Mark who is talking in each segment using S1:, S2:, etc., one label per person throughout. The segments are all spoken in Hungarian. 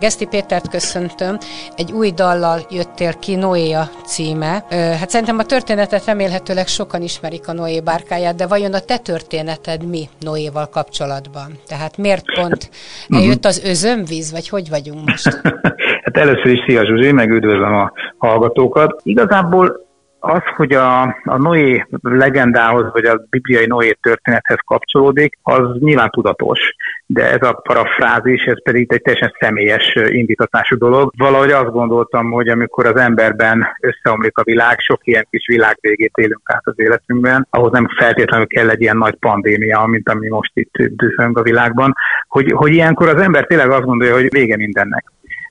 S1: Geszti Pétert köszöntöm. Egy új dallal jöttél ki, Noéa címe. Hát szerintem a történetet remélhetőleg sokan ismerik a Noé bárkáját, de vajon a te történeted mi Noéval kapcsolatban? Tehát miért pont eljött az özönvíz, vagy hogy vagyunk most?
S2: hát először is szia Zsuzsi, meg üdvözlöm a hallgatókat. Igazából az, hogy a, a Noé legendához, vagy a bibliai Noé történethez kapcsolódik, az nyilván tudatos de ez a parafrázis, ez pedig egy teljesen személyes indítatású dolog. Valahogy azt gondoltam, hogy amikor az emberben összeomlik a világ, sok ilyen kis világvégét élünk át az életünkben, ahhoz nem feltétlenül kell egy ilyen nagy pandémia, mint ami most itt dühöng a világban, hogy, hogy ilyenkor az ember tényleg azt gondolja, hogy vége mindennek.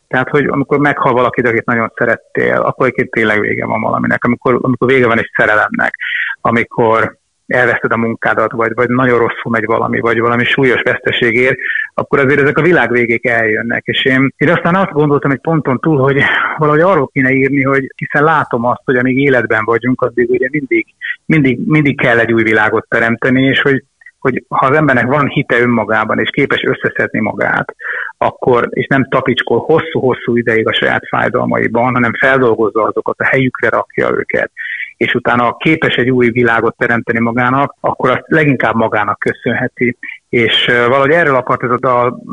S2: Tehát, hogy amikor meghal valakit, akit nagyon szerettél, akkor egyébként tényleg vége van valaminek. Amikor, amikor vége van egy szerelemnek, amikor elveszted a munkádat, vagy, vagy nagyon rosszul megy valami, vagy valami súlyos veszteségért, akkor azért ezek a világ végék eljönnek. És én, én aztán azt gondoltam egy ponton túl, hogy valahogy arról kéne írni, hogy hiszen látom azt, hogy amíg életben vagyunk, addig ugye mindig, mindig, mindig kell egy új világot teremteni, és hogy hogy ha az embernek van hite önmagában, és képes összeszedni magát, akkor, és nem tapicskol hosszú-hosszú ideig a saját fájdalmaiban, hanem feldolgozza azokat, a helyükre rakja őket, és utána képes egy új világot teremteni magának, akkor azt leginkább magának köszönheti. És valahogy erről akart ez a dal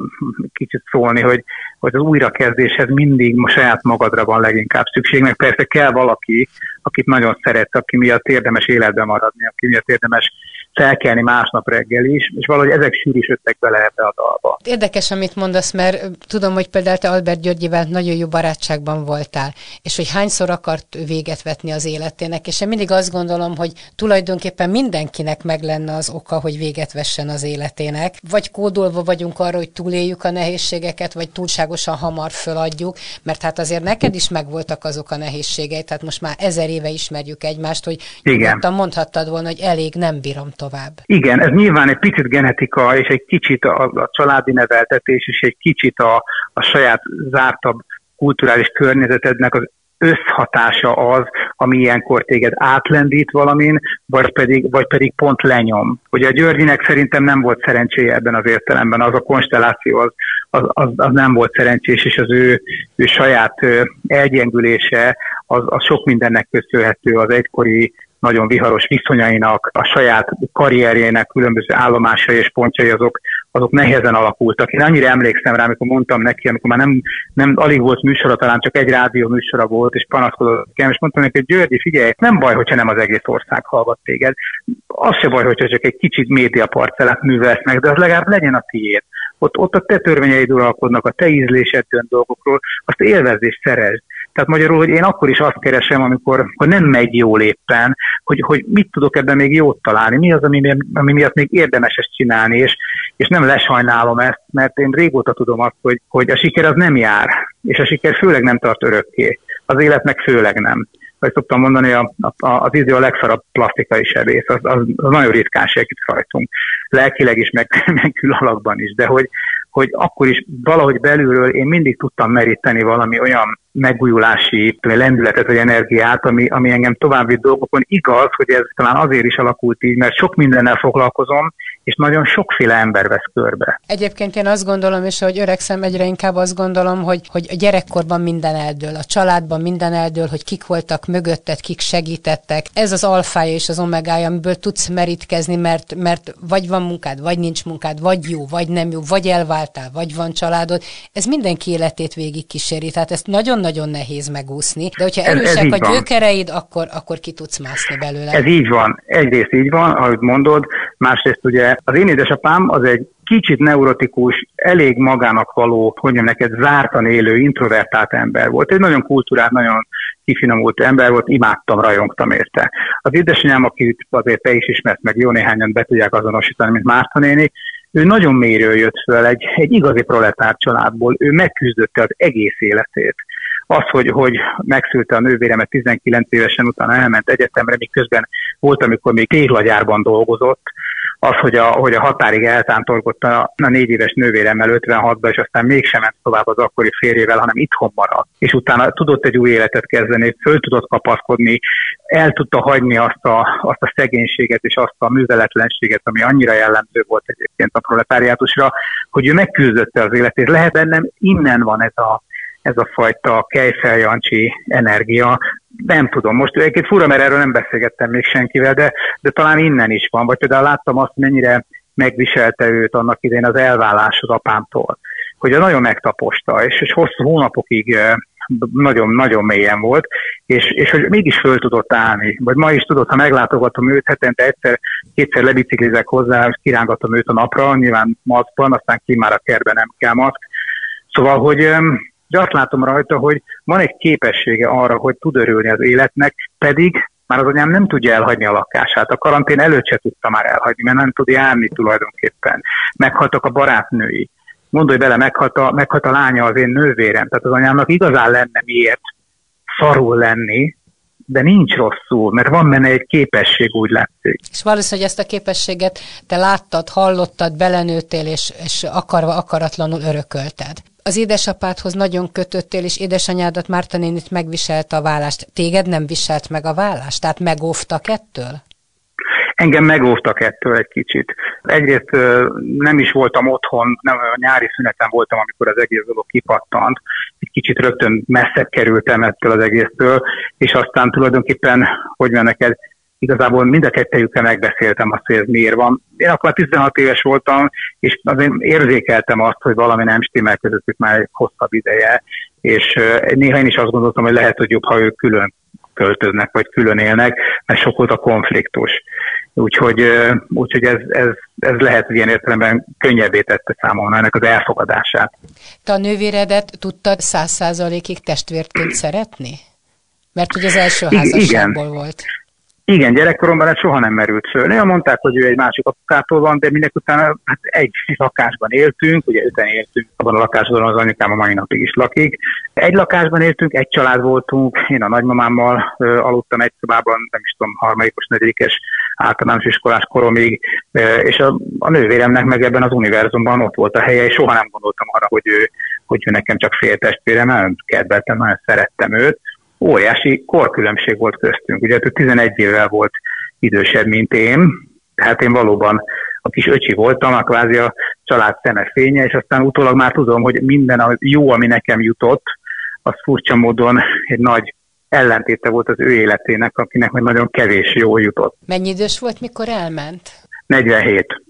S2: kicsit szólni, hogy, hogy az újrakezdéshez mindig a saját magadra van leginkább szükség, meg persze kell valaki, akit nagyon szeret, aki miatt érdemes életben maradni, aki miatt érdemes felkelni másnap reggel is, és valahogy ezek sűrűsödtek bele ebbe a dalba.
S1: Érdekes, amit mondasz, mert tudom, hogy például te Albert Györgyivel nagyon jó barátságban voltál, és hogy hányszor akart véget vetni az életének, és én mindig azt gondolom, hogy tulajdonképpen mindenkinek meg lenne az oka, hogy véget vessen az életének, vagy kódolva vagyunk arra, hogy túléljük a nehézségeket, vagy túlságosan hamar föladjuk, mert hát azért neked is megvoltak azok a nehézségei, tehát most már ezer éve ismerjük egymást, hogy Igen. mondhattad volna, hogy elég, nem bírom tovább tovább.
S2: Igen, ez nyilván egy picit genetika, és egy kicsit a, a családi neveltetés, és egy kicsit a, a saját zártabb kulturális környezetednek az összhatása az, ami ilyenkor téged átlendít valamin, vagy pedig, vagy pedig pont lenyom. Ugye a Györgyinek szerintem nem volt szerencséje ebben az értelemben, az a konstelláció az, az, az, az nem volt szerencsés, és az ő, ő saját elgyengülése az, az sok mindennek köszönhető az egykori nagyon viharos viszonyainak, a saját karrierjének különböző állomásai és pontjai azok, azok nehezen alakultak. Én annyira emlékszem rá, amikor mondtam neki, amikor már nem, nem alig volt műsora, talán csak egy rádió műsora volt, és panaszkodott nekem, és mondtam neki, hogy Györgyi, figyelj, nem baj, hogyha nem az egész ország hallgat téged. Az se baj, hogyha csak egy kicsit médiaparcellát művelsz meg, de az legalább legyen a tiéd. Ott, ott a te törvényeid uralkodnak, a te ízlésed dolgokról, azt élvezést szerezd. Tehát magyarul, hogy én akkor is azt keresem, amikor hogy nem megy jól éppen, hogy, hogy mit tudok ebben még jót találni, mi az, ami, ami miatt még érdemes ezt csinálni, és, és nem lesajnálom ezt, mert én régóta tudom azt, hogy, hogy a siker az nem jár, és a siker főleg nem tart örökké. Az életnek főleg nem vagy szoktam mondani, a, a, az idő a legszarabb plastikai sebész, az, az, az nagyon ritkánság itt rajtunk. Lelkileg is, meg, meg külalakban is, de hogy, hogy akkor is valahogy belülről én mindig tudtam meríteni valami olyan megújulási lendületet vagy energiát, ami, ami engem további dolgokon. Igaz, hogy ez talán azért is alakult így, mert sok mindennel foglalkozom, és nagyon sokféle ember vesz körbe.
S1: Egyébként én azt gondolom, és hogy öregszem egyre inkább azt gondolom, hogy, hogy a gyerekkorban minden eldől, a családban minden eldől, hogy kik voltak mögötted, kik segítettek. Ez az alfája és az omegája, amiből tudsz merítkezni, mert, mert vagy van munkád, vagy nincs munkád, vagy jó, vagy nem jó, vagy elváltál, vagy van családod. Ez mindenki életét végig kíséri, tehát ezt nagyon-nagyon nehéz megúszni. De hogyha erősek ez, ez a gyökereid, akkor, akkor ki tudsz mászni belőle.
S2: Ez így van. Egyrészt így van, ahogy mondod, másrészt ugye az én édesapám az egy kicsit neurotikus, elég magának való, hogy neked zártan élő, introvertált ember volt. Egy nagyon kultúrált, nagyon kifinomult ember volt, imádtam, rajongtam érte. Az édesanyám, akit azért te is ismersz, meg jó néhányan be tudják azonosítani, mint Márta néni, ő nagyon mélyről jött föl, egy, egy igazi proletár családból, ő megküzdötte az egész életét az, hogy, hogy megszülte a nővéremet 19 évesen, utána elment egyetemre, miközben volt, amikor még téglagyárban dolgozott, az, hogy a, hogy a határig eltántorgott a, a négy éves nővéremmel 56-ba, és aztán mégsem ment tovább az akkori férjével, hanem itthon maradt. És utána tudott egy új életet kezdeni, föl tudott kapaszkodni, el tudta hagyni azt a, azt a szegénységet és azt a műveletlenséget, ami annyira jellemző volt egyébként a proletáriátusra, hogy ő megküzdötte az életét. Lehet bennem innen van ez a, ez a fajta kejfeljancsi energia, nem tudom, most egyébként fura, mert erről nem beszélgettem még senkivel, de, de talán innen is van. Vagy például láttam azt, mennyire megviselte őt annak idején az elvállás az apámtól, hogy nagyon megtaposta, és, és hosszú hónapokig nagyon-nagyon mélyen volt, és, és hogy mégis föl tudott állni. Vagy ma is tudott, ha meglátogatom őt, hetente egyszer, kétszer lebiciklizek hozzá, és kirángatom őt a napra, nyilván maszkban, aztán ki már a kerben nem kell maszk. Szóval, hogy de azt látom rajta, hogy van egy képessége arra, hogy tud örülni az életnek, pedig már az anyám nem tudja elhagyni a lakását. A karantén előtt se tudta már elhagyni, mert nem tud járni tulajdonképpen. Meghaltak a barátnői. Gondolj bele, meghalt a, meghalt a lánya az én nővérem. Tehát az anyámnak igazán lenne miért szarul lenni, de nincs rosszul, mert van benne egy képesség, úgy látszik.
S1: És valószínűleg ezt a képességet te láttad, hallottad, belenőttél, és, és akarva, akaratlanul örökölted az édesapádhoz nagyon kötöttél, és édesanyádat Márta nénit megviselte a vállást. Téged nem viselt meg a vállást? Tehát megóvtak ettől?
S2: Engem megóvtak ettől egy kicsit. Egyrészt nem is voltam otthon, nem, a nyári szüneten voltam, amikor az egész dolog kipattant. Egy kicsit rögtön messzebb kerültem ettől az egésztől, és aztán tulajdonképpen, hogy van neked, igazából mind a kettejükkel megbeszéltem azt, hogy ez miért van. Én akkor 16 éves voltam, és azért érzékeltem azt, hogy valami nem stimmel közöttük már egy hosszabb ideje, és néha én is azt gondoltam, hogy lehet, hogy jobb, ha ők külön költöznek, vagy külön élnek, mert sok volt a konfliktus. Úgyhogy, úgyhogy ez, ez, ez lehet, ilyen értelemben könnyebbé tette számomra ennek az elfogadását.
S1: Te a nővéredet tudtad száz százalékig testvérként szeretni? Mert hogy az első házasságból Igen. volt.
S2: Igen, gyerekkoromban ez soha nem merült föl. Néha mondták, hogy ő egy másik apukától van, de minek utána hát egy lakásban éltünk, ugye öten éltünk, abban a lakásban az anyukám a mai napig is lakik. Egy lakásban éltünk, egy család voltunk, én a nagymamámmal ö, aludtam egy szobában, nem is tudom, harmadikos, negyedikes általános iskolás koromig, ö, és a, a nővéremnek meg ebben az univerzumban ott volt a helye, és soha nem gondoltam arra, hogy ő, hogy ő nekem csak féltestvérem, nagyon kedveltem, nagyon szerettem őt óriási korkülönbség volt köztünk. Ugye ő 11 évvel volt idősebb, mint én, tehát én valóban a kis öcsi voltam, a kvázi a család szeme fénye, és aztán utólag már tudom, hogy minden a jó, ami nekem jutott, az furcsa módon egy nagy ellentéte volt az ő életének, akinek meg nagyon kevés jó jutott.
S1: Mennyi idős volt, mikor elment?
S2: 47.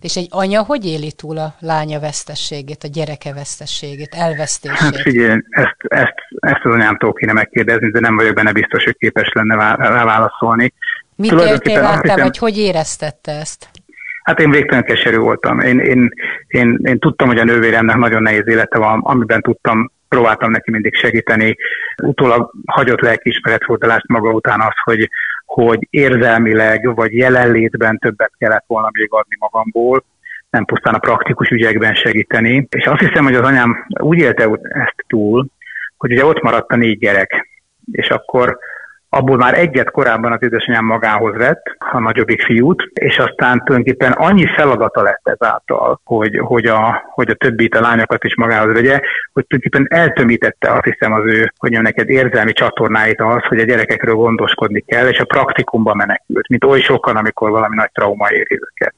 S1: És egy anya hogy éli túl a lánya vesztességét, a gyereke vesztességét, elvesztését?
S2: Hát figyelj, ezt, ezt, ezt az anyámtól kéne megkérdezni, de nem vagyok benne biztos, hogy képes lenne rá válaszolni.
S1: Mit éltél át, vagy hogy éreztette ezt?
S2: Hát én végtelen keserű voltam. Én, én, én, én tudtam, hogy a nővéremnek nagyon nehéz élete van, amiben tudtam, próbáltam neki mindig segíteni. Utólag hagyott lelkiismeretfordulást maga után az, hogy, hogy érzelmileg vagy jelenlétben többet kellett volna még adni magamból, nem pusztán a praktikus ügyekben segíteni. És azt hiszem, hogy az anyám úgy élte ezt túl, hogy ugye ott maradt a négy gyerek, és akkor abból már egyet korábban az édesanyám magához vett, a nagyobbik fiút, és aztán tulajdonképpen annyi feladata lett ezáltal, hogy, hogy, a, hogy a többit, a lányokat is magához vegye, hogy tulajdonképpen eltömítette azt hiszem az ő, hogy neked érzelmi csatornáit az, hogy a gyerekekről gondoskodni kell, és a praktikumba menekült, mint oly sokan, amikor valami nagy trauma éri őket.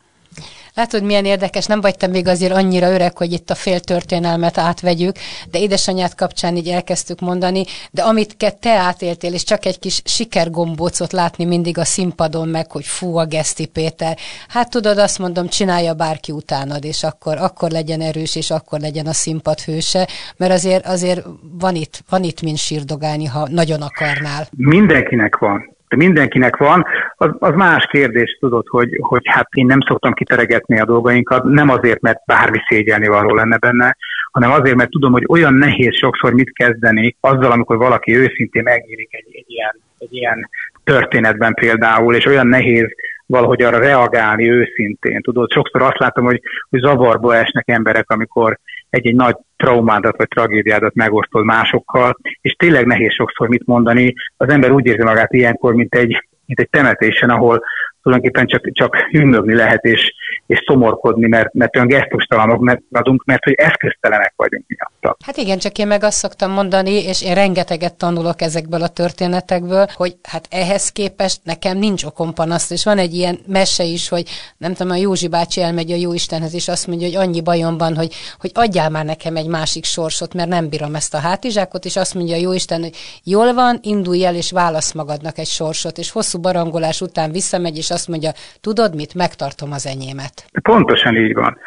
S1: Látod, milyen érdekes, nem vagy te még azért annyira öreg, hogy itt a fél történelmet átvegyük, de édesanyád kapcsán így elkezdtük mondani, de amit te átéltél, és csak egy kis sikergombócot látni mindig a színpadon meg, hogy fú, a Geszti Péter. Hát tudod, azt mondom, csinálja bárki utánad, és akkor, akkor legyen erős, és akkor legyen a színpad hőse, mert azért, azért van itt, van itt mint sírdogálni, ha nagyon akarnál.
S2: Mindenkinek van mindenkinek van, az, az más kérdés, tudod, hogy, hogy hát én nem szoktam kiteregetni a dolgainkat, nem azért, mert bármi szégyelni való lenne benne, hanem azért, mert tudom, hogy olyan nehéz sokszor mit kezdeni azzal, amikor valaki őszintén megnyílik egy, egy, ilyen, egy ilyen történetben például, és olyan nehéz valahogy arra reagálni őszintén. Tudod, sokszor azt látom, hogy, hogy zavarba esnek emberek, amikor egy-egy nagy traumádat vagy tragédiádat megosztod másokkal, és tényleg nehéz sokszor mit mondani. Az ember úgy érzi magát ilyenkor, mint egy, mint egy temetésen, ahol tulajdonképpen csak, csak hümmögni lehet, és, és szomorkodni, mert, mert olyan gesztustalanok adunk, mert hogy eszköztelenek vagyunk miatta.
S1: Hát igen, csak én meg azt szoktam mondani, és én rengeteget tanulok ezekből a történetekből, hogy hát ehhez képest nekem nincs okom panaszt, és van egy ilyen mese is, hogy nem tudom, a Józsi bácsi elmegy a Jóistenhez, és azt mondja, hogy annyi bajom van, hogy, hogy adjál már nekem egy másik sorsot, mert nem bírom ezt a hátizsákot, és azt mondja a Jóisten, hogy jól van, indulj el, és válasz magadnak egy sorsot, és hosszú barangolás után visszamegy, és azt mondja, tudod mit, megtartom az enyémet.
S2: Pontosan így van.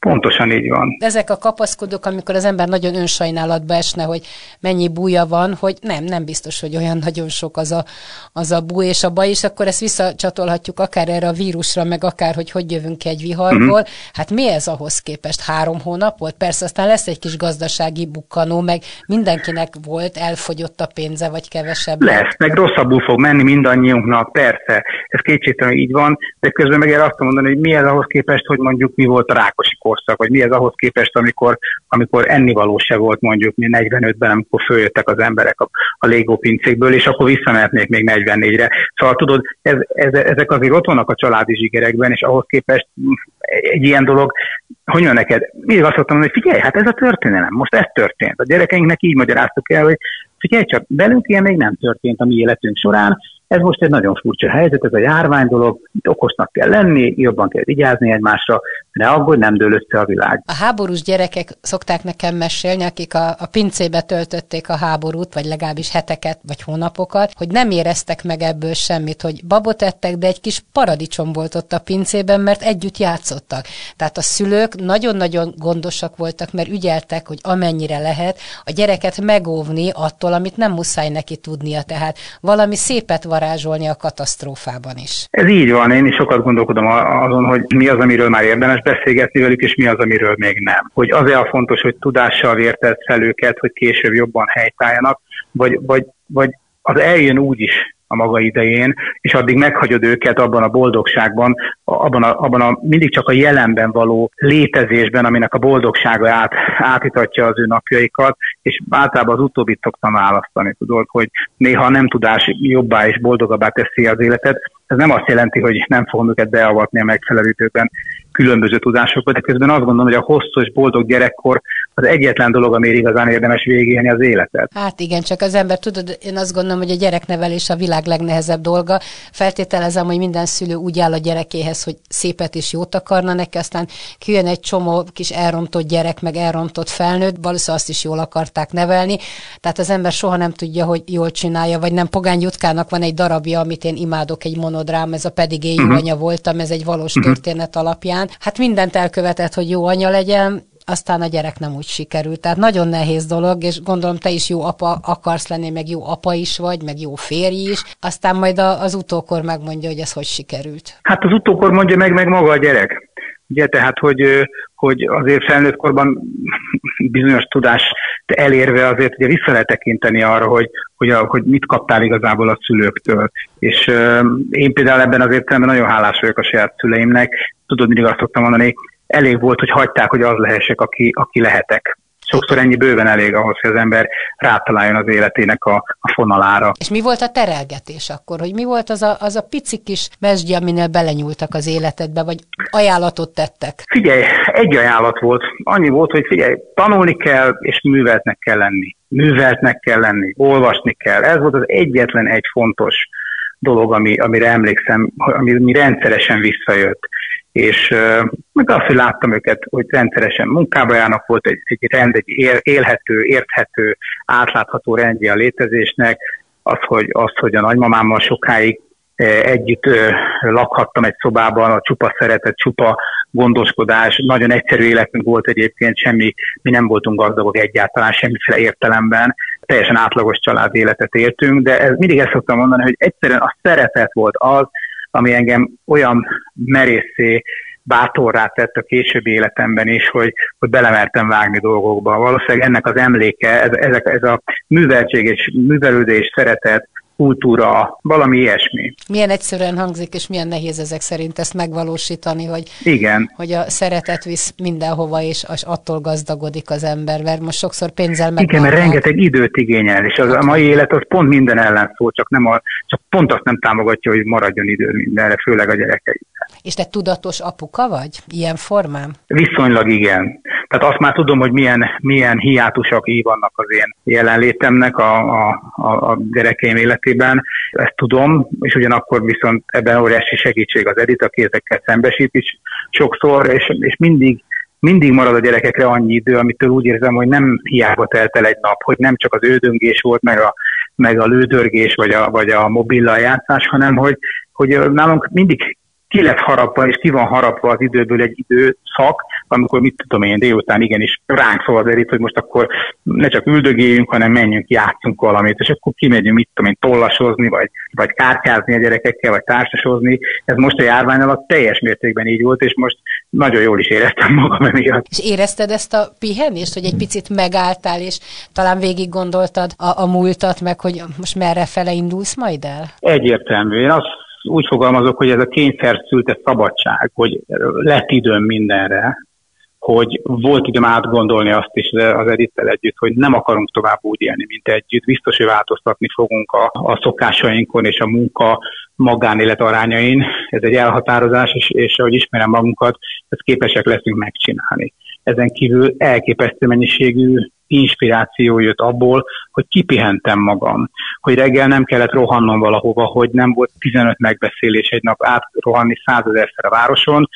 S2: Pontosan így van.
S1: Ezek a kapaszkodók, amikor az ember nagyon önsajnálatba esne, hogy mennyi búja van, hogy nem, nem biztos, hogy olyan nagyon sok az a, az a búj és a baj, és akkor ezt visszacsatolhatjuk akár erre a vírusra, meg akár, hogy hogy jövünk egy viharból. Uh-huh. Hát mi ez ahhoz képest? Három hónap volt? Persze aztán lesz egy kis gazdasági bukkanó, meg mindenkinek volt, elfogyott a pénze, vagy kevesebb.
S2: Lesz, meg rosszabbul fog menni mindannyiunknak, persze. Ez kétségtelen így van, de közben meg azt mondani, hogy mi ez ahhoz képest, hogy mondjuk mi volt a Rákosi korszak, vagy mi ez ahhoz képest, amikor, amikor ennivaló se volt mondjuk 45-ben, amikor följöttek az emberek a, a Lego pincékből, és akkor visszamehetnék még 44-re. Szóval tudod, ez, ez, ezek azért ott vannak a családi zsigerekben, és ahhoz képest egy ilyen dolog, hogy mondjam neked, mindig azt mondtam, hogy figyelj, hát ez a történelem, most ez történt. A gyerekeinknek így magyaráztuk el, hogy figyelj csak, velünk ilyen még nem történt a mi életünk során, ez most egy nagyon furcsa helyzet, ez a járvány dolog, itt okosnak kell lenni, jobban kell vigyázni egymásra, ne aggódj, nem dől össze a világ.
S1: A háborús gyerekek szokták nekem mesélni, akik a, a pincébe töltötték a háborút, vagy legalábbis heteket, vagy hónapokat, hogy nem éreztek meg ebből semmit, hogy babot ettek, de egy kis paradicsom volt ott a pincében, mert együtt játszottak. Tehát a szülők nagyon-nagyon gondosak voltak, mert ügyeltek, hogy amennyire lehet a gyereket megóvni attól, amit nem muszáj neki tudnia. Tehát valami szépet varázsolni a katasztrófában is.
S2: Ez így van, én is sokat gondolkodom azon, hogy mi az, amiről már érdemes beszélgetni velük, és mi az, amiről még nem. Hogy az a fontos, hogy tudással vértett fel őket, hogy később jobban helytálljanak, vagy, vagy, vagy az eljön úgy is, a maga idején, és addig meghagyod őket abban a boldogságban, abban a, abban a mindig csak a jelenben való létezésben, aminek a boldogsága át, átítatja az ő napjaikat, és általában az utóbbit szoktam választani, tudod, hogy néha nem tudás jobbá és boldogabbá teszi az életet, ez nem azt jelenti, hogy nem fogom őket beavatni a megfelelő különböző tudásokba, de közben azt gondolom, hogy a hosszú és boldog gyerekkor az egyetlen dolog, ami igazán érdemes végigélni az életet.
S1: Hát igen, csak az ember, tudod, én azt gondolom, hogy a gyereknevelés a világ legnehezebb dolga. Feltételezem, hogy minden szülő úgy áll a gyerekéhez, hogy szépet és jót akarna neki, aztán kijön egy csomó kis elrontott gyerek, meg elrontott felnőtt, valószínűleg azt is jól akarták nevelni. Tehát az ember soha nem tudja, hogy jól csinálja, vagy nem. Pogány Jutkának van egy darabja, amit én imádok, egy monodrám, ez a pedig én jó uh-huh. anya voltam, ez egy valós uh-huh. történet alapján. Hát mindent elkövetett, hogy jó anya legyen, aztán a gyerek nem úgy sikerült. Tehát nagyon nehéz dolog, és gondolom te is jó apa akarsz lenni, meg jó apa is vagy, meg jó férj is, aztán majd az utókor megmondja, hogy ez hogy sikerült.
S2: Hát az utókor mondja meg, meg maga a gyerek. Ugye, tehát, hogy, hogy azért felnőtt korban bizonyos tudás elérve azért ugye vissza lehet tekinteni arra, hogy, hogy, a, hogy mit kaptál igazából a szülőktől. És uh, én például ebben az értelemben nagyon hálás vagyok a saját szüleimnek. Tudod, mindig azt szoktam mondani, elég volt, hogy hagyták, hogy az lehessek, aki, aki lehetek. Sokszor ennyi bőven elég ahhoz, hogy az ember rátaláljon az életének a, a fonalára.
S1: És mi volt a terelgetés akkor? Hogy mi volt az a, az a pici kis mesdje, aminél belenyúltak az életedbe, vagy ajánlatot tettek?
S2: Figyelj, egy ajánlat volt. Annyi volt, hogy figyelj, tanulni kell, és műveltnek kell lenni. Műveltnek kell lenni, olvasni kell. Ez volt az egyetlen egy fontos dolog, ami, amire emlékszem, ami, ami rendszeresen visszajött és meg azt, hogy láttam őket, hogy rendszeresen munkába járnak, volt egy, egy rend, egy élhető, érthető, átlátható rendje a létezésnek, az, hogy, az, hogy a nagymamámmal sokáig együtt lakhattam egy szobában, a csupa szeretet, csupa gondoskodás, nagyon egyszerű életünk volt egyébként, semmi, mi nem voltunk gazdagok egyáltalán, semmiféle értelemben, teljesen átlagos család életet éltünk, de ez, mindig ezt szoktam mondani, hogy egyszerűen a szeretet volt az, ami engem olyan merészé, bátorrá tett a későbbi életemben is, hogy, hogy belemertem vágni dolgokba. Valószínűleg ennek az emléke, ez, ez, ez a műveltség és művelődés, szeretet, kultúra, valami ilyesmi.
S1: Milyen egyszerűen hangzik, és milyen nehéz ezek szerint ezt megvalósítani, hogy,
S2: Igen.
S1: hogy a szeretet visz mindenhova, és, és attól gazdagodik az ember, mert most sokszor pénzzel meg.
S2: Igen, mert rengeteg időt igényel, és az, a mai élet az pont minden ellen szól, csak, nem a, csak pont azt nem támogatja, hogy maradjon idő mindenre, főleg a gyerekei.
S1: És te tudatos apuka vagy? Ilyen formán?
S2: Viszonylag igen. Tehát azt már tudom, hogy milyen, milyen hiátusak vannak az én jelenlétemnek a, a, a, a gyerekeim életében. Ezt tudom, és ugyanakkor viszont ebben óriási segítség az Edith, aki ezekkel szembesít is sokszor, és, és mindig mindig marad a gyerekekre annyi idő, amitől úgy érzem, hogy nem hiába telt el egy nap, hogy nem csak az ődöngés volt, meg a, meg a lődörgés, vagy a, vagy a mobillal játszás, hanem hogy, hogy nálunk mindig ki lett harapva, és ki van harapva az időből egy időszak, amikor mit tudom én délután igenis ránk szól az erit, hogy most akkor ne csak üldögéljünk, hanem menjünk, játszunk valamit, és akkor kimegyünk, mit tudom én, tollasozni, vagy, vagy kártyázni a gyerekekkel, vagy társasozni. Ez most a járvány alatt teljes mértékben így volt, és most nagyon jól is éreztem magam emiatt.
S1: És érezted ezt a pihenést, hogy egy picit megálltál, és talán végig gondoltad a, a múltat, meg hogy most merre fele indulsz majd el?
S2: Egyértelmű. Én azt úgy fogalmazok, hogy ez a kényszer szülte szabadság, hogy lett időm mindenre, hogy volt időm átgondolni azt is az Edittel együtt, hogy nem akarunk tovább úgy élni, mint együtt. Biztos, hogy változtatni fogunk a, a szokásainkon és a munka magánélet arányain. Ez egy elhatározás, és, és ahogy ismerem magunkat, ezt képesek leszünk megcsinálni. Ezen kívül elképesztő mennyiségű inspiráció jött abból, hogy kipihentem magam, hogy reggel nem kellett rohannom valahova, hogy nem volt 15 megbeszélés egy nap átrohanni százezerszer a városon,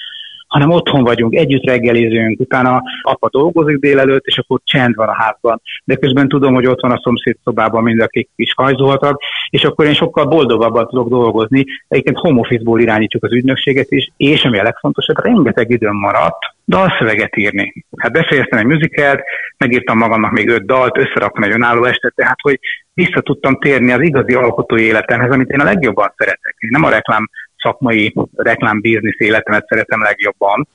S2: hanem otthon vagyunk, együtt reggelizünk, utána apa dolgozik délelőtt, és akkor csend van a házban. De közben tudom, hogy ott van a szomszéd szobában mind, akik is hajzoltak, és akkor én sokkal boldogabban tudok dolgozni. Egyébként home office-ból irányítjuk az ügynökséget is, és ami a legfontosabb, rengeteg időm maradt dalszöveget írni. Hát befejeztem egy muzikelt, megírtam magamnak még öt dalt, összeraktam egy önálló estet, tehát hogy vissza tudtam térni az igazi alkotói életemhez, amit én a legjobban szeretek. Én nem a reklám szakmai reklámbiznisz életemet szeretem legjobban,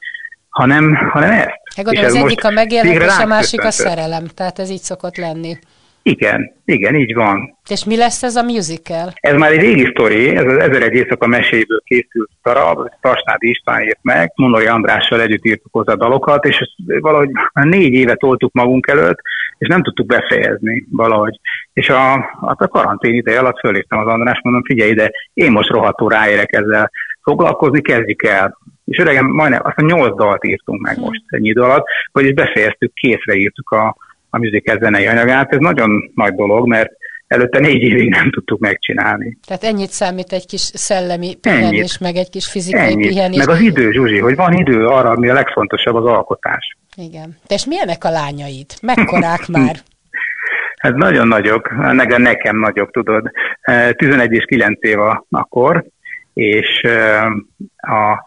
S2: hanem, hanem ezt.
S1: Hát gondolom, az egyik a megélhetés, a másik a szerelem, tehát ez így szokott lenni.
S2: Igen, igen, így van.
S1: És mi lesz ez a musical?
S2: Ez már egy régi sztori, ez az Ezer egy éjszaka meséből készült darab, Tasnádi István írt meg, Monori Andrással együtt írtuk hozzá dalokat, és valahogy már négy évet toltuk magunk előtt, és nem tudtuk befejezni valahogy. És a, a karantén ideje alatt föléptem az András, mondom, figyelj ide, én most rohadtó ráérek ezzel foglalkozni, kezdjük el. És öregem, majdnem azt a nyolc dalt írtunk meg hm. most ennyi idő alatt, vagyis befejeztük, készre írtuk a, a musical zenei anyagát. Ez nagyon nagy dolog, mert előtte négy évig nem tudtuk megcsinálni.
S1: Tehát ennyit számít egy kis szellemi pihenés, ennyit. meg egy kis fizikai ennyit. pihenés.
S2: Meg az idő, Zsuzsi, hogy van idő arra, ami a legfontosabb az alkotás.
S1: Igen. De és milyenek a lányaid? Mekkorák már?
S2: Hát nagyon nagyok, meg nekem nagyok, tudod. 11 és 9 év akkor, és a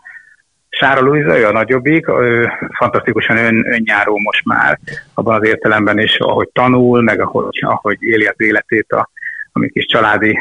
S2: Sára Luisa, ő a nagyobbik, ő fantasztikusan ön, önjáró most már abban az értelemben is, ahogy tanul, meg ahogy, ahogy éli az életét a, a mi kis családi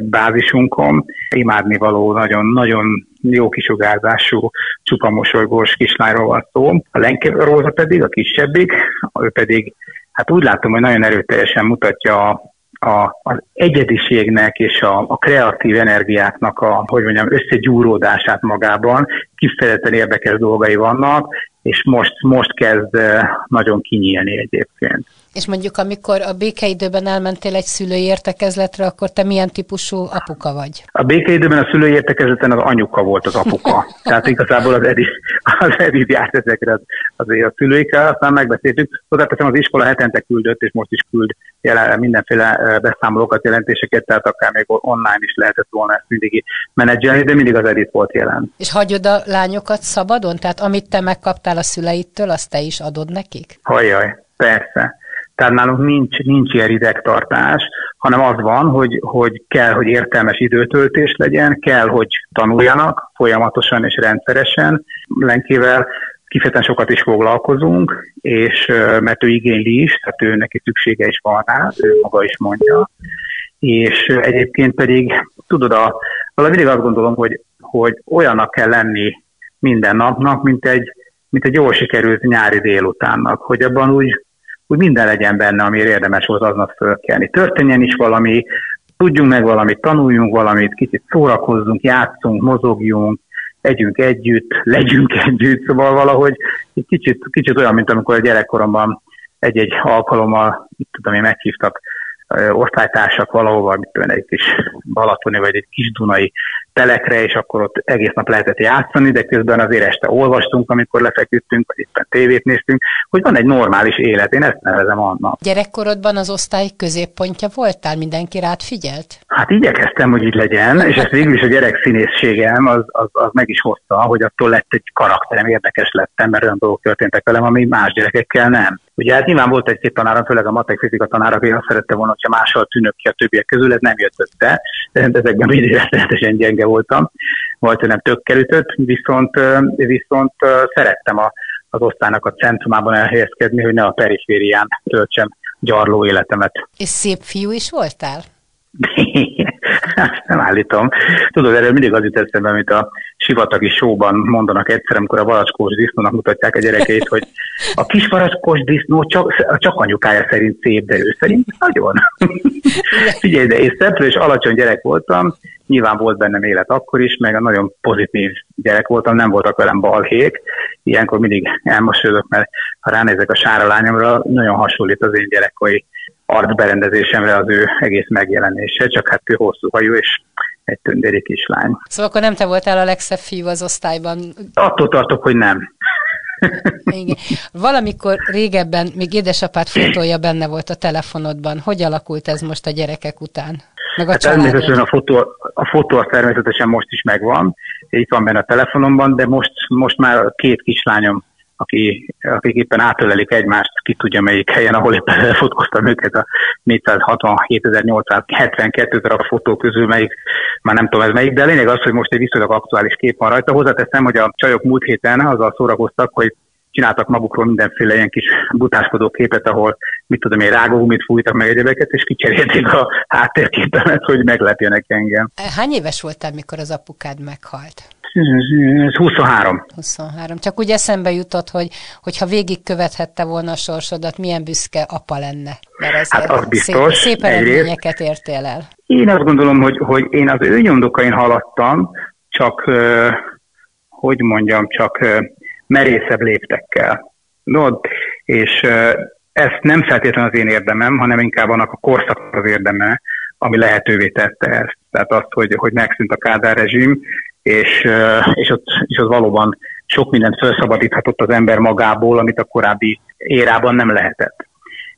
S2: bázisunkon. Imádni való, nagyon-nagyon jó kisugárzású, csupa mosolygós kislányról van szó. A Lenke Róza pedig, a kisebbik, ő pedig, hát úgy látom, hogy nagyon erőteljesen mutatja a a, az egyediségnek és a, a kreatív energiáknak a, hogy mondjam, összegyúródását magában, kifejezetten érdekes dolgai vannak, és most, most kezd eh, nagyon kinyílni egyébként.
S1: És mondjuk, amikor a békeidőben elmentél egy szülői értekezletre, akkor te milyen típusú apuka vagy?
S2: A békeidőben a szülői értekezleten az anyuka volt az apuka. Tehát igazából az Edith, az Edith járt ezekre az, azért a szülőikkel, aztán megbeszéltük. Hozzáteszem, az iskola hetente küldött, és most is küld jelen, mindenféle beszámolókat, jelentéseket, tehát akár még online is lehetett volna ezt mindig menedzselni, de mindig az Edith volt jelen.
S1: És hagyod a lányokat szabadon? Tehát amit te megkaptál a szüleittől, azt te is adod nekik?
S2: Hajjaj, persze. Tehát nálunk nincs, nincs ilyen idegtartás, hanem az van, hogy, hogy kell, hogy értelmes időtöltés legyen, kell, hogy tanuljanak folyamatosan és rendszeresen. Lenkével kifejezetten sokat is foglalkozunk, és mert ő igényli is, tehát ő neki szüksége is van rá, ő maga is mondja. És egyébként pedig, tudod, a, mindig azt gondolom, hogy, hogy olyanak kell lenni minden napnak, mint egy, mint egy jól sikerült nyári délutánnak, hogy abban úgy úgy minden legyen benne, ami érdemes volt aznap fölkelni. Történjen is valami, tudjunk meg valamit, tanuljunk valamit, kicsit szórakozzunk, játszunk, mozogjunk, együnk együtt, legyünk együtt, szóval valahogy egy kicsit, kicsit olyan, mint amikor a gyerekkoromban egy-egy alkalommal, itt tudom én, meghívtak osztálytársak valahova, tudom, egy kis Balatoni vagy egy kis Dunai telekre, és akkor ott egész nap lehetett játszani, de közben azért este olvastunk, amikor lefeküdtünk, vagy éppen tévét néztünk, hogy van egy normális élet, én ezt nevezem annak.
S1: Gyerekkorodban az osztály középpontja voltál, mindenki rád figyelt?
S2: Hát igyekeztem, hogy így legyen, és ezt végül is a gyerek színészségem az, az, az meg is hozta, hogy attól lett egy karakterem, érdekes lettem, mert olyan dolgok történtek velem, ami más gyerekekkel nem. Ugye hát nyilván volt egy-két tanárom, főleg a matek fizika tanár, aki azt szerette volna, hogyha máshol tűnök ki a többiek közül, ez nem jött össze, de ezekben mindig rettenetesen gyenge voltam, vagy nem tökkelütött, viszont, viszont szerettem a, az osztálynak a centrumában elhelyezkedni, hogy ne a periférián töltsem gyarló életemet.
S1: És szép fiú is voltál?
S2: nem állítom. Tudod, erről mindig az jut eszembe, mint a sivatagi showban mondanak egyszer, amikor a valacskós disznónak mutatják a gyerekeit, hogy a kis valacskós disznó csak, csak anyukája szerint szép, de ő szerint nagyon. Figyelj, de én szeplő és alacsony gyerek voltam, nyilván volt bennem élet akkor is, meg a nagyon pozitív gyerek voltam, nem voltak velem balhék. Ilyenkor mindig elmosolyodok, mert ha ránézek a sára lányomra, nagyon hasonlít az én gyerekkori arcberendezésemre az ő egész megjelenése, csak hát ő hosszú hajú és egy tündéri kislány.
S1: Szóval akkor nem te voltál a legszebb fiú az osztályban?
S2: Attól tartok, hogy nem.
S1: Igen. Valamikor régebben még édesapád fotója benne volt a telefonodban. Hogy alakult ez most a gyerekek után?
S2: Meg a hát természetesen a fotó, a fotó az természetesen most is megvan, itt van benne a telefonomban, de most, most már két kislányom aki, akik éppen átölelik egymást, ki tudja melyik helyen, ahol éppen fotóztam őket a 467.872 darab fotó közül, melyik, már nem tudom ez melyik, de a lényeg az, hogy most egy viszonylag aktuális kép van rajta. Hozzáteszem, hogy a csajok múlt héten azzal szórakoztak, hogy csináltak magukról mindenféle ilyen kis butáskodó képet, ahol mit tudom én, rágógumit fújtak meg egyebeket, és kicserélték a háttérképemet, hogy meglepjenek engem.
S1: Hány éves voltál, mikor az apukád meghalt?
S2: 23.
S1: 23. Csak úgy eszembe jutott, hogy hogyha végigkövethette volna a sorsodat, milyen büszke apa lenne.
S2: Mert hát az biztos.
S1: Szép, szép eredményeket értél el.
S2: Én azt gondolom, hogy, hogy én az ő nyomdokain haladtam, csak, hogy mondjam, csak merészebb léptekkel. No, és ezt nem feltétlenül az én érdemem, hanem inkább annak a korszak az érdeme, ami lehetővé tette ezt. Tehát azt, hogy, hogy megszűnt a Kádár rezsim, és, és, ott, és ott valóban sok mindent felszabadíthatott az ember magából, amit a korábbi érában nem lehetett.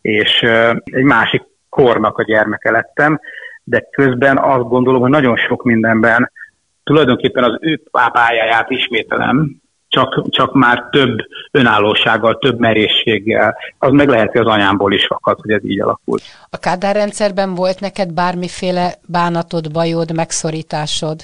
S2: És egy másik kornak a gyermeke lettem, de közben azt gondolom, hogy nagyon sok mindenben tulajdonképpen az ő pápájáját ismételem, csak, csak már több önállósággal, több merészséggel. Az meg lehet, hogy az anyámból is fakad, hogy ez így alakult.
S1: A Kádár rendszerben volt neked bármiféle bánatod, bajod, megszorításod?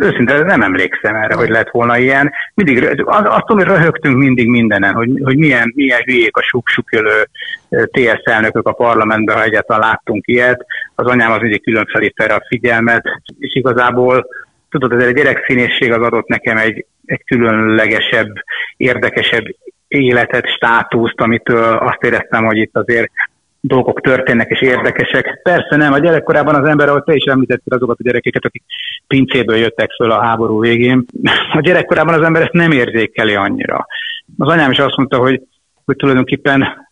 S2: Őszintén nem emlékszem erre, hogy lett volna ilyen. Mindig, az, azt hogy röhögtünk mindig mindenen, hogy, hogy milyen, milyen hülyék a suk-sukölő TSZ elnökök a parlamentben, ha egyáltalán láttunk ilyet. Az anyám az mindig külön felépte a figyelmet, és igazából tudod, ez egy gyerekszínészség az adott nekem egy, egy különlegesebb, érdekesebb életet, státuszt, amitől azt éreztem, hogy itt azért dolgok történnek és érdekesek. Persze nem, a gyerekkorában az ember, ahogy te is említetted azokat a gyerekeket, akik pincéből jöttek föl a háború végén, a gyerekkorában az ember ezt nem érzékeli annyira. Az anyám is azt mondta, hogy, hogy tulajdonképpen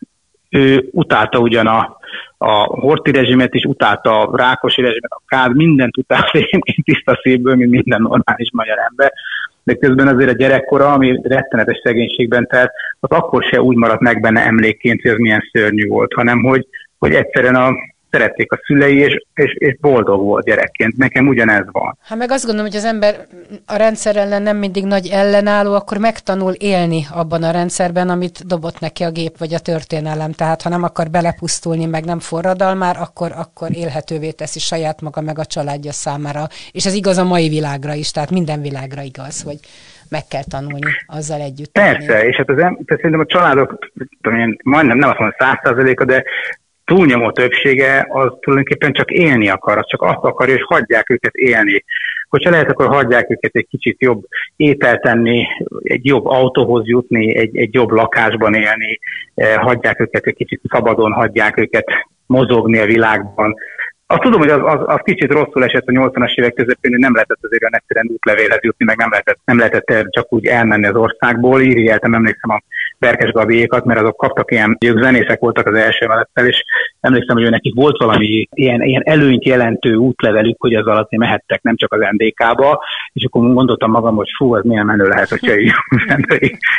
S2: ő utálta ugyan a, a horti rezsimet is, utálta a rákosi rezsimet, a kád, mindent utálta egyébként tiszta szívből, mint minden normális magyar ember, de közben azért a gyerekkora, ami rettenetes szegénységben telt, az akkor se úgy maradt meg benne emlékként, hogy az milyen szörnyű volt, hanem hogy, hogy egyszerűen a szerették a szülei, és, és, és boldog volt gyerekként. Nekem ugyanez van.
S1: Hát meg azt gondolom, hogy az ember a rendszer ellen nem mindig nagy ellenálló, akkor megtanul élni abban a rendszerben, amit dobott neki a gép vagy a történelem. Tehát ha nem akar belepusztulni, meg nem forradalmár, akkor, akkor élhetővé teszi saját maga meg a családja számára. És ez igaz a mai világra is, tehát minden világra igaz, hogy meg kell tanulni azzal együtt.
S2: Persze, tenni. és hát az em- tehát szerintem a családok, tudom én, majdnem nem azt mondom száz százaléka, de túlnyomó többsége az tulajdonképpen csak élni akar, az csak azt akarja, és hagyják őket élni. Hogyha lehet, akkor hagyják őket egy kicsit jobb ételt tenni, egy jobb autóhoz jutni, egy, egy jobb lakásban élni, eh, hagyják őket egy kicsit szabadon, hagyják őket mozogni a világban, azt tudom, hogy az, az, az kicsit rosszul esett a 80-as évek közepén, hogy nem lehetett azért olyan egyszerűen útlevélhez jutni, meg nem lehetett, nem lehetett csak úgy elmenni az országból. Irigyeltem, emlékszem a Berkes Gabiékat, mert azok kaptak ilyen, ők zenészek voltak az első emelettel, és emlékszem, hogy nekik volt valami ilyen, ilyen előnyt jelentő útlevelük, hogy az alatt mehettek nem csak az NDK-ba, és akkor gondoltam magam, hogy fú, az milyen menő lehet, hogyha így,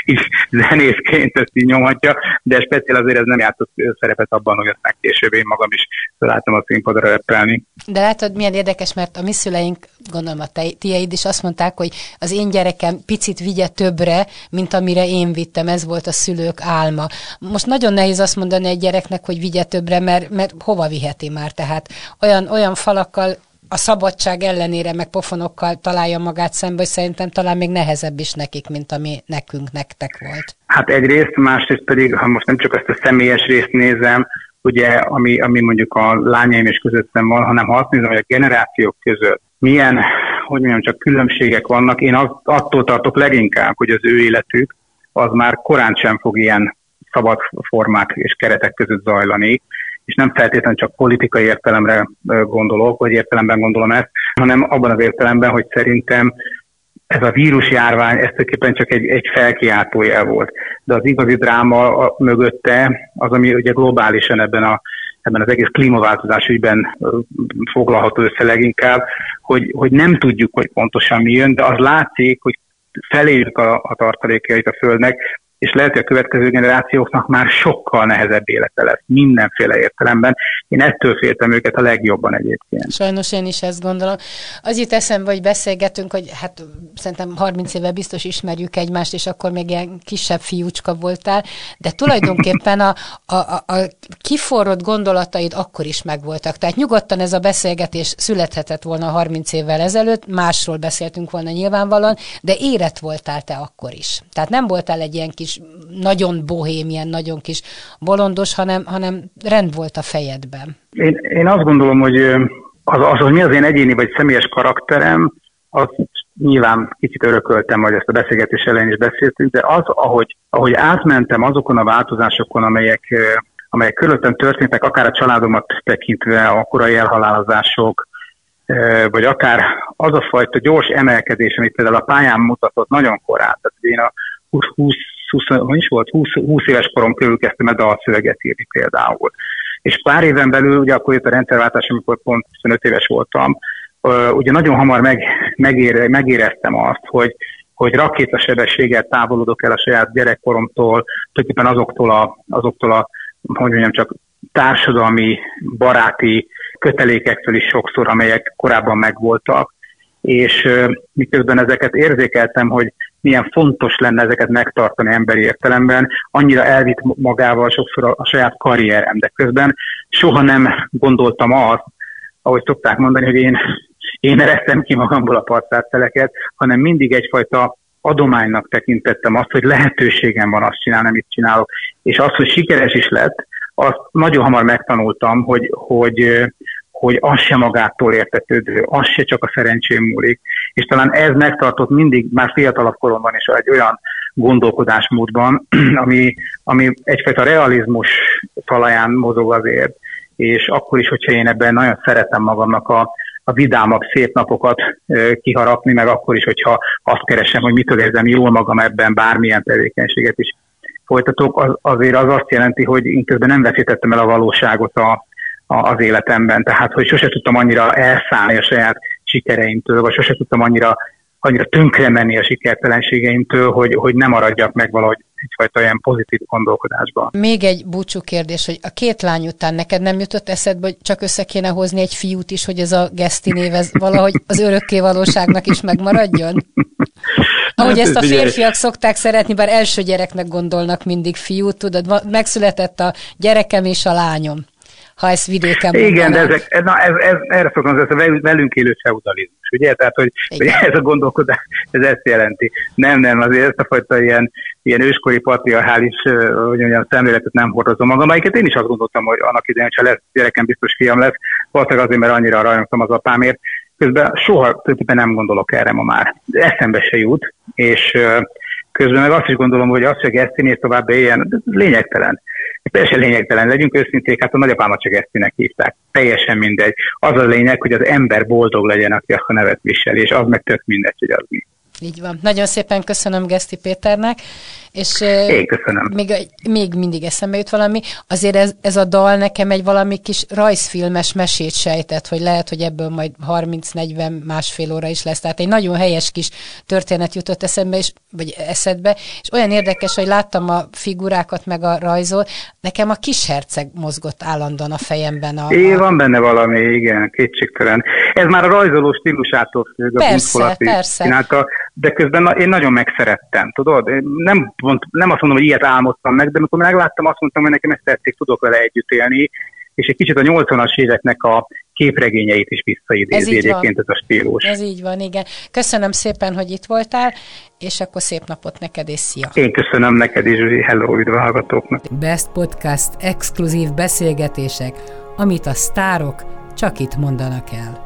S2: így, zenészként ezt így nyomhatja, de speciál azért ez nem játszott szerepet abban, hogy aztán később én magam is láttam a színpadra repelni.
S1: De látod, milyen érdekes, mert a mi szüleink, gondolom a tieid is azt mondták, hogy az én gyerekem picit vigye többre, mint amire én vittem, ez volt a szülők álma. Most nagyon nehéz azt mondani egy gyereknek, hogy vigye többre, mert, mert hova viheti már, tehát olyan, olyan falakkal a szabadság ellenére, meg pofonokkal találja magát szembe, hogy szerintem talán még nehezebb is nekik, mint ami nekünk, nektek volt.
S2: Hát egyrészt, másrészt pedig, ha most nem csak ezt a személyes részt nézem, ugye, ami, ami mondjuk a lányaim és közöttem van, hanem ha azt nézem, hogy a generációk között milyen, hogy mondjam, csak különbségek vannak, én attól tartok leginkább, hogy az ő életük az már korán sem fog ilyen szabad formák és keretek között zajlani, és nem feltétlenül csak politikai értelemre gondolok, vagy értelemben gondolom ezt, hanem abban az értelemben, hogy szerintem ez a vírusjárvány, ez tulajdonképpen csak egy, egy felkiáltójel volt. De az igazi dráma mögötte az, ami ugye globálisan ebben, a, ebben az egész klímaváltozás ügyben foglalható össze leginkább, hogy, hogy nem tudjuk, hogy pontosan mi jön, de az látszik, hogy feléjük a, a tartalékait a Földnek, és lehet, hogy a következő generációknak már sokkal nehezebb élete lesz, mindenféle értelemben. Én ettől féltem őket a legjobban egyébként.
S1: Sajnos én is ezt gondolom. Az jut eszembe, hogy beszélgetünk, hogy hát szerintem 30 éve biztos ismerjük egymást, és akkor még ilyen kisebb fiúcska voltál, de tulajdonképpen a, a, a, a kiforrott gondolataid akkor is megvoltak. Tehát nyugodtan ez a beszélgetés születhetett volna 30 évvel ezelőtt, másról beszéltünk volna nyilvánvalóan, de érett voltál te akkor is. Tehát nem voltál egy ilyen kis kis, nagyon bohémien, nagyon kis bolondos, hanem, hanem rend volt a fejedben.
S2: Én, én azt gondolom, hogy az, az, hogy mi az én egyéni vagy személyes karakterem, az nyilván kicsit örököltem, hogy ezt a beszélgetés elején is beszéltünk, de az, ahogy, ahogy átmentem azokon a változásokon, amelyek, amelyek körülöttem történtek, akár a családomat tekintve, a korai elhalálozások, vagy akár az a fajta gyors emelkedés, amit például a pályán mutatott nagyon korán. Tehát én a 20, 20, hogy is volt, 20, 20 éves korom körül kezdtem el dalszöveget írni például. És pár éven belül, ugye akkor jött a rendszerváltás, amikor pont 25 éves voltam, ugye nagyon hamar meg, megére, megéreztem azt, hogy, hogy rakétasebességgel távolodok el a saját gyerekkoromtól, tulajdonképpen azoktól a, azoktól a hogy mondjam, csak társadalmi, baráti kötelékektől is sokszor, amelyek korábban megvoltak, és miközben ezeket érzékeltem, hogy milyen fontos lenne ezeket megtartani emberi értelemben, annyira elvitt magával sokszor a, a saját karrierem, de közben soha nem gondoltam azt, ahogy szokták mondani, hogy én, én eresztem ki magamból a parcátteleket, hanem mindig egyfajta adománynak tekintettem azt, hogy lehetőségem van azt csinálni, amit csinálok. És az, hogy sikeres is lett, azt nagyon hamar megtanultam, hogy, hogy, hogy az se magától értetődő, az se csak a szerencsém múlik. És talán ez megtartott mindig, már fiatalabb koromban is egy olyan gondolkodásmódban, ami, ami egyfajta realizmus talaján mozog azért, és akkor is, hogyha én ebben nagyon szeretem magamnak a, a vidámabb, szép napokat kiharapni, meg akkor is, hogyha azt keresem, hogy mitől érzem jól magam ebben, bármilyen tevékenységet is folytatok, az, azért az azt jelenti, hogy én közben nem veszítettem el a valóságot a, az életemben. Tehát, hogy sose tudtam annyira elszállni a saját sikereimtől, vagy sose tudtam annyira, annyira tönkre menni a sikertelenségeimtől, hogy, hogy nem maradjak meg valahogy egyfajta ilyen pozitív gondolkodásban.
S1: Még egy búcsú kérdés, hogy a két lány után neked nem jutott eszedbe, hogy csak össze kéne hozni egy fiút is, hogy ez a Geszti név ez valahogy az örökké valóságnak is megmaradjon? Ahogy hát ezt a férfiak szokták szeretni, bár első gyereknek gondolnak mindig fiút, tudod, megszületett a gyerekem és a lányom ha ezt vidéken
S2: Igen, de ezek, na, ez, ez, erre szoktam, ez a velünk élő feudalizmus, ugye? Tehát, hogy, hogy ez a gondolkodás, ez ezt jelenti. Nem, nem, azért ezt a fajta ilyen, ilyen őskori patriarchális, hogy mondjam, szemléletet nem hordozom magam, amelyiket én is azt gondoltam, hogy annak idején, ha lesz gyerekem, biztos fiam lesz, valószínűleg azért, mert annyira rajongtam az apámért. Közben soha tulajdonképpen nem gondolok erre ma már. Eszembe se jut, és Közben meg azt is gondolom, hogy az, hogy Gesztinél tovább éljen, lényegtelen. Teljesen lényegtelen. Legyünk őszinték, hát a nagyapámat csak Gesztinek hívták. Teljesen mindegy. Az a lényeg, hogy az ember boldog legyen, aki azt a nevet viseli, és az meg tök mindegy, hogy az mi.
S3: Így van. Nagyon szépen köszönöm Geszti Péternek, és
S2: Én köszönöm.
S3: Még, még mindig eszembe jut valami. Azért ez, ez a dal nekem egy valami kis rajzfilmes mesét sejtett, hogy lehet, hogy ebből majd 30-40 másfél óra is lesz. Tehát egy nagyon helyes kis történet jutott eszembe, és, vagy eszedbe, és olyan érdekes, hogy láttam a figurákat meg a rajzol, nekem a kis herceg mozgott állandóan a fejemben. A,
S2: É, van benne valami, igen, kétségtelen. Ez már a rajzoló stílusától függ, a
S3: persze, persze. Csinálta,
S2: de közben én nagyon megszerettem, tudod? Én nem, nem azt mondom, hogy ilyet álmodtam meg, de amikor megláttam, azt mondtam, hogy nekem ezt tetszik, tudok vele együtt élni, és egy kicsit a 80-as éveknek a képregényeit is visszaidézi egyébként ez a stílus.
S3: Ez így van, igen. Köszönöm szépen, hogy itt voltál, és akkor szép napot neked, és szia!
S2: Én köszönöm neked is, hello, üdv hallgatóknak!
S1: Best Podcast exkluzív beszélgetések, amit a sztárok csak itt mondanak el.